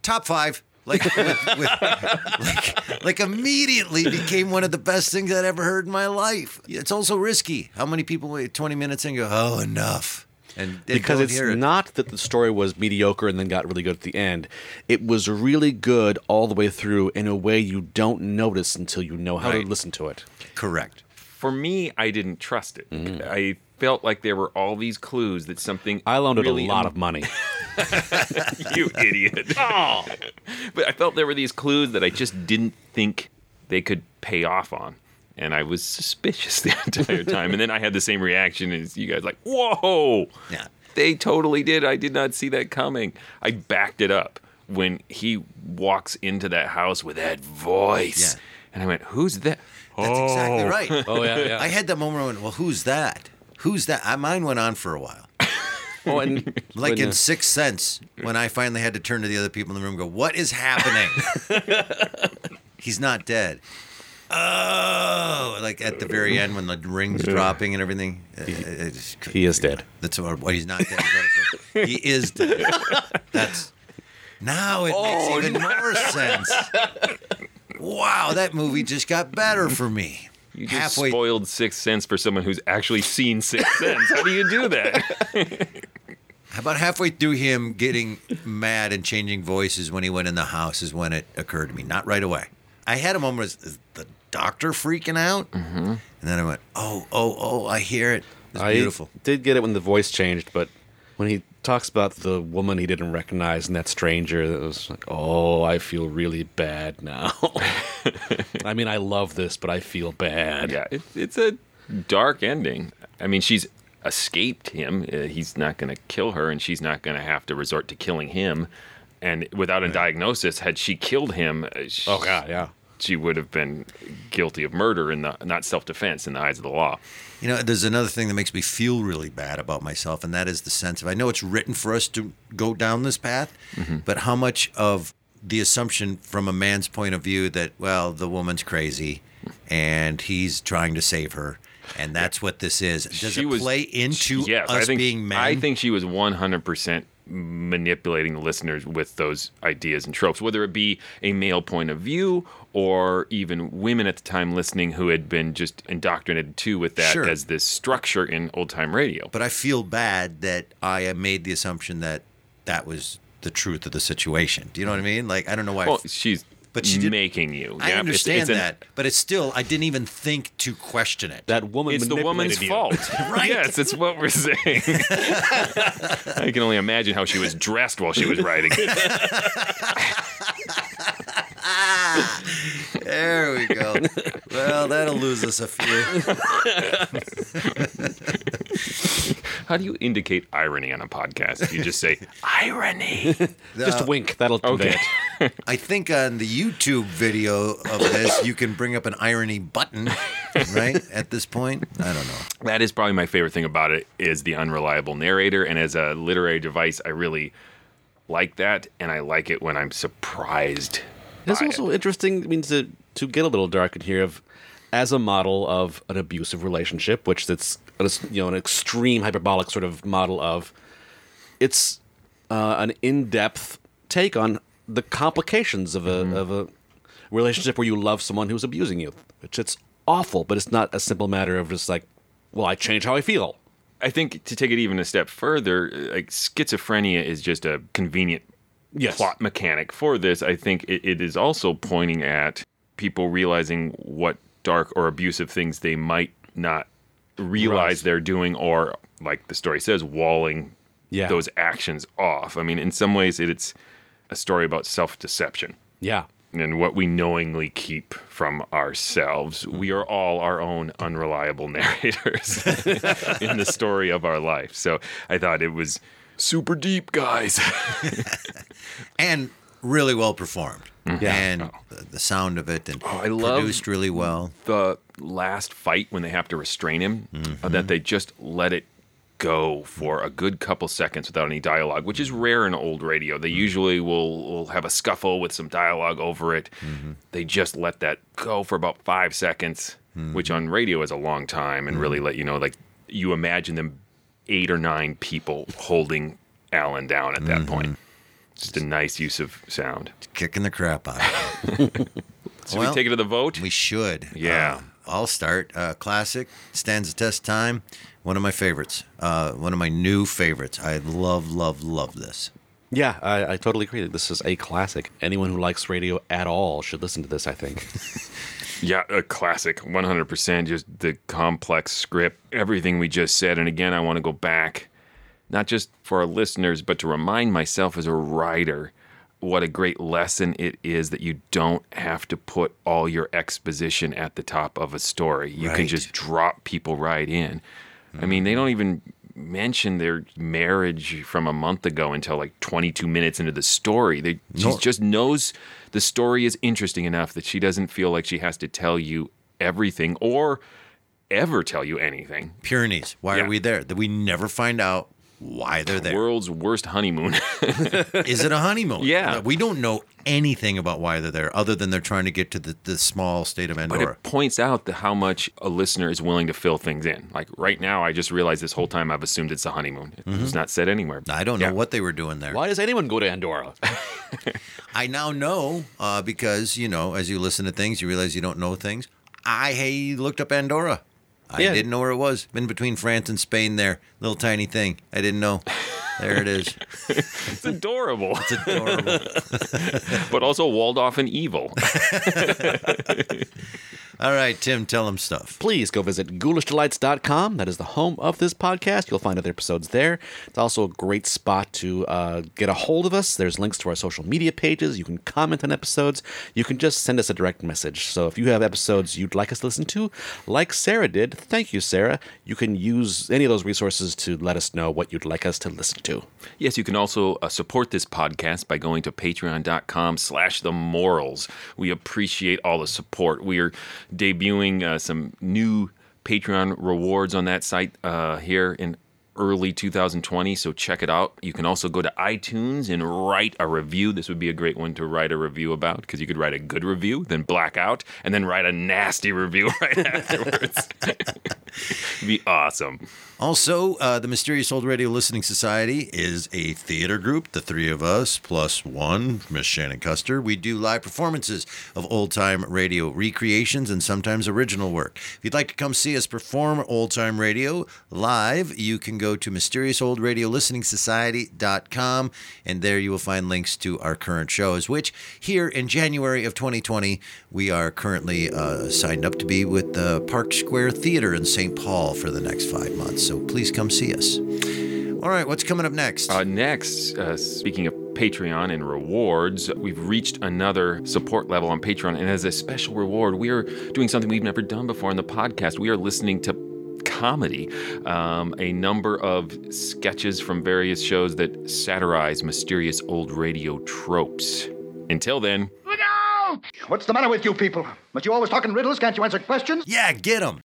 Speaker 1: top five. Like, with, with, like, like immediately became one of the best things I'd ever heard in my life. It's also risky. How many people wait 20 minutes and go, oh, enough? And,
Speaker 2: because it's
Speaker 1: it.
Speaker 2: not that the story was mediocre and then got really good at the end. It was really good all the way through in a way you don't notice until you know how
Speaker 3: Right.
Speaker 2: to listen to it.
Speaker 1: correct.
Speaker 3: For me, I didn't trust it. Mm. I felt like there were all these clues that something
Speaker 2: I loaned it a lot of money.
Speaker 3: you idiot. oh. But I felt there were these clues that I just didn't think they could pay off on. and I was suspicious the entire time. and then I had the same reaction as you guys, like, "Whoa!"
Speaker 1: Yeah.
Speaker 3: They totally did. I did not see that coming. I backed it up when he walks into that house with that voice,
Speaker 1: Yeah.
Speaker 3: and I went, "Who's that?"
Speaker 1: That's exactly right.
Speaker 2: Oh yeah, yeah.
Speaker 1: I had that moment. When, I went, well, who's that? Who's that? I, mine went on for a while.
Speaker 2: oh, and
Speaker 1: Like in Sixth Sense, when I finally had to turn to the other people in the room and go, What is happening? He's not dead. Oh, like at the very end when the ring's dropping and everything. uh, it's-
Speaker 2: he is dead.
Speaker 1: That's what, well, he's not dead. is what He is dead. That's now it
Speaker 2: Oh,
Speaker 1: makes even more sense. Wow, that movie just got better for me.
Speaker 3: You just
Speaker 1: Halfway
Speaker 3: spoiled Sixth Sense for someone who's actually seen Sixth Sense. How do you do that?
Speaker 1: About halfway through him getting mad and changing voices when he went in the house is when it occurred to me. Not right away. I had a moment is the doctor freaking out? Mm-hmm. And then I went, oh, oh, oh, I hear it. It's
Speaker 2: I
Speaker 1: beautiful.
Speaker 2: did get it when the voice changed, but when he talks about the woman he didn't recognize and that stranger, that was like, oh, I feel really bad now. I mean, I love this, but I feel bad.
Speaker 3: yeah, it, it's a dark ending. I mean, she's escaped him. Uh, he's not going to kill her, and she's not going to have to resort to killing him. And without a diagnosis, had she killed him, uh, sh-
Speaker 2: Oh God, yeah.
Speaker 3: she would have been guilty of murder and not self-defense in the eyes of the law.
Speaker 1: You know, there's another thing that makes me feel really bad about myself, and that is the sense of I know it's written for us to go down this path, mm-hmm. but how much of the assumption from a man's point of view that, well, the woman's crazy and he's trying to save her, and that's what this is. Does
Speaker 3: she
Speaker 1: it
Speaker 3: was
Speaker 1: play into
Speaker 3: yes,
Speaker 1: us
Speaker 3: I think,
Speaker 1: being men?
Speaker 3: I think she was 100% manipulating the listeners with those ideas and tropes, whether it be a male point of view or even women at the time listening who had been just indoctrinated too with that
Speaker 1: Sure.
Speaker 3: as this structure in old time radio.
Speaker 1: But I feel bad that I made the assumption that that was the truth of the situation. Do you know what I mean? Like I don't know why.
Speaker 3: Well, she's
Speaker 1: But she did-
Speaker 3: making you.
Speaker 1: I
Speaker 3: Yeah,
Speaker 1: understand
Speaker 3: it's an-
Speaker 1: that, but it's still I didn't even think to question it.
Speaker 2: That woman
Speaker 3: It's the woman's
Speaker 2: you.
Speaker 3: fault.
Speaker 1: Right.
Speaker 3: Yes, it's what we're saying. I can only imagine how she was dressed while she was writing.
Speaker 1: There we go. well, that'll lose us a few.
Speaker 3: How do you indicate irony on a podcast? You just say irony.
Speaker 2: Just wink. That'll convey
Speaker 3: Okay.
Speaker 2: it.
Speaker 1: I think on the YouTube video of this, you can bring up an irony button, right? At this point, I don't know.
Speaker 3: That is probably my favorite thing about it is the unreliable narrator, and as a literary device, I really like that, and I like it when I'm surprised.
Speaker 2: It's also
Speaker 3: it.
Speaker 2: interesting. I mean, to to get a little dark in here of as a model of an abusive relationship, which that's you know an extreme hyperbolic sort of model of. It's uh, an in-depth take on the complications of a of a relationship where you love someone who's abusing you, which it's awful, but it's not a simple matter of just like, well, I change how I feel.
Speaker 3: I think to take it even a step further, like schizophrenia is just a convenient
Speaker 2: Yes.
Speaker 3: plot mechanic for this. I think it, it is also pointing at people realizing what dark or abusive things they might not realize
Speaker 2: Right.
Speaker 3: they're doing, or like the story says, walling
Speaker 2: Yeah.
Speaker 3: those actions off. I mean, in some ways, it, it's a story about self deception.
Speaker 2: Yeah.
Speaker 3: and what we knowingly keep from ourselves. Hmm. We are all our own unreliable narrators in the story of our life. So I thought it was super deep, guys.
Speaker 1: And really well performed.
Speaker 2: Yeah.
Speaker 1: And the, the sound of it and
Speaker 3: Oh, I love-
Speaker 1: produced really well.
Speaker 3: the last fight when they have to restrain him, uh,
Speaker 1: Mm-hmm.
Speaker 3: that they just let it go for a good couple seconds without any dialogue, which is rare in old radio.
Speaker 1: Mm-hmm.
Speaker 3: They usually will, will have a scuffle with some dialogue over it.
Speaker 1: Mm-hmm.
Speaker 3: They just let that go for about five seconds, which
Speaker 1: Mm-hmm.
Speaker 3: on radio is a long time, and really let you know, like, you imagine them eight or nine people holding Alan down at that
Speaker 1: Mm-hmm.
Speaker 3: point. Just a nice use of sound.
Speaker 1: Kicking the crap out of it.
Speaker 3: So
Speaker 1: Well,
Speaker 3: we take it to the vote.
Speaker 1: We should.
Speaker 3: Yeah.
Speaker 1: Um, I'll start. Uh, classic, stands the test of time. One of my favorites. Uh, one of my new favorites. I love, love, love this.
Speaker 2: Yeah, I, I totally agree. This is a classic. Anyone who likes radio at all should listen to this, I think.
Speaker 3: Yeah, a classic, 100%. Just the complex script, everything we just said. And again, I want to go back, not just for our listeners, but to remind myself as a writer what a great lesson it is that you don't have to put all your exposition at the top of a story. You can just drop people right in. I mean, they don't even mention their marriage from a month ago until like 22 minutes into the story. They she
Speaker 1: No.
Speaker 3: just knows the story is interesting enough that she doesn't feel like she has to tell you everything or ever tell you anything.
Speaker 1: Pyrenees. Why
Speaker 3: Yeah.
Speaker 1: are we there? That we never find out why they're there.
Speaker 3: The world's worst honeymoon.
Speaker 1: Is it a honeymoon?
Speaker 3: Yeah.
Speaker 1: We don't know anything about why they're there, other than they're trying to get to the, the small state of Andorra.
Speaker 3: But it points out the, how much a listener is willing to fill things in. Like right now, I just realized this whole time I've assumed it's a honeymoon. It was not said anywhere.
Speaker 1: Mm-hmm. I don't
Speaker 3: Yeah.
Speaker 1: know what they were doing there.
Speaker 2: Why does anyone go to Andorra?
Speaker 1: I now know uh, because you know, as you listen to things, you realize you don't know things. I hey, looked up Andorra. I
Speaker 2: Yeah.
Speaker 1: didn't know where it was. Been between France and Spain. There, little tiny thing. I didn't know. There it is.
Speaker 3: It's adorable,
Speaker 1: It's adorable.
Speaker 3: but also walled off and evil.
Speaker 1: All right, Tim, tell them stuff.
Speaker 2: please go visit ghoulishdelights.com. That is the home of this podcast. You'll find other episodes there. It's also a great spot to uh, get a hold of us. There's links to our social media pages. You can comment on episodes. You can just send us a direct message. So if you have episodes you'd like us to listen to, like Sarah did, thank you, Sarah. You can use any of those resources to let us know what you'd like us to listen to.
Speaker 3: Yes, you can also uh, support this podcast by going to patreon.com slash the morals. We appreciate all the support. We are debuting uh, some new Patreon rewards on that site uh, here in early 2020, so check it out. You can also go to iTunes and write a review. This would be a great one to write a review about because you could write a good review, then black out, and then write a nasty review right afterwards. Be awesome.
Speaker 1: Also, uh, the Mysterious Old Radio Listening Society is a theater group, the three of us, plus one, Miss Shannon Custer. We do live performances of old time radio recreations and sometimes original work. If you'd like to come see us perform old time radio live, you can go to mysteriousOldRadioListeningSociety.com, and there you will find links to our current shows, which here in January of 2020, we are currently uh, signed up to be with the Park Square Theater in St. Paul for the next five months. So please come see us. All right, what's coming up next?
Speaker 3: Uh, next, uh, speaking of Patreon and rewards, we've reached another support level on Patreon. And as a special reward, we are doing something we've never done before in the podcast. We are listening to comedy, um, a number of sketches from various shows that satirize mysterious old radio tropes. Until then,
Speaker 6: What's the matter with you people? Must you always talk in riddles? Can't you answer questions?
Speaker 1: yeah, get them.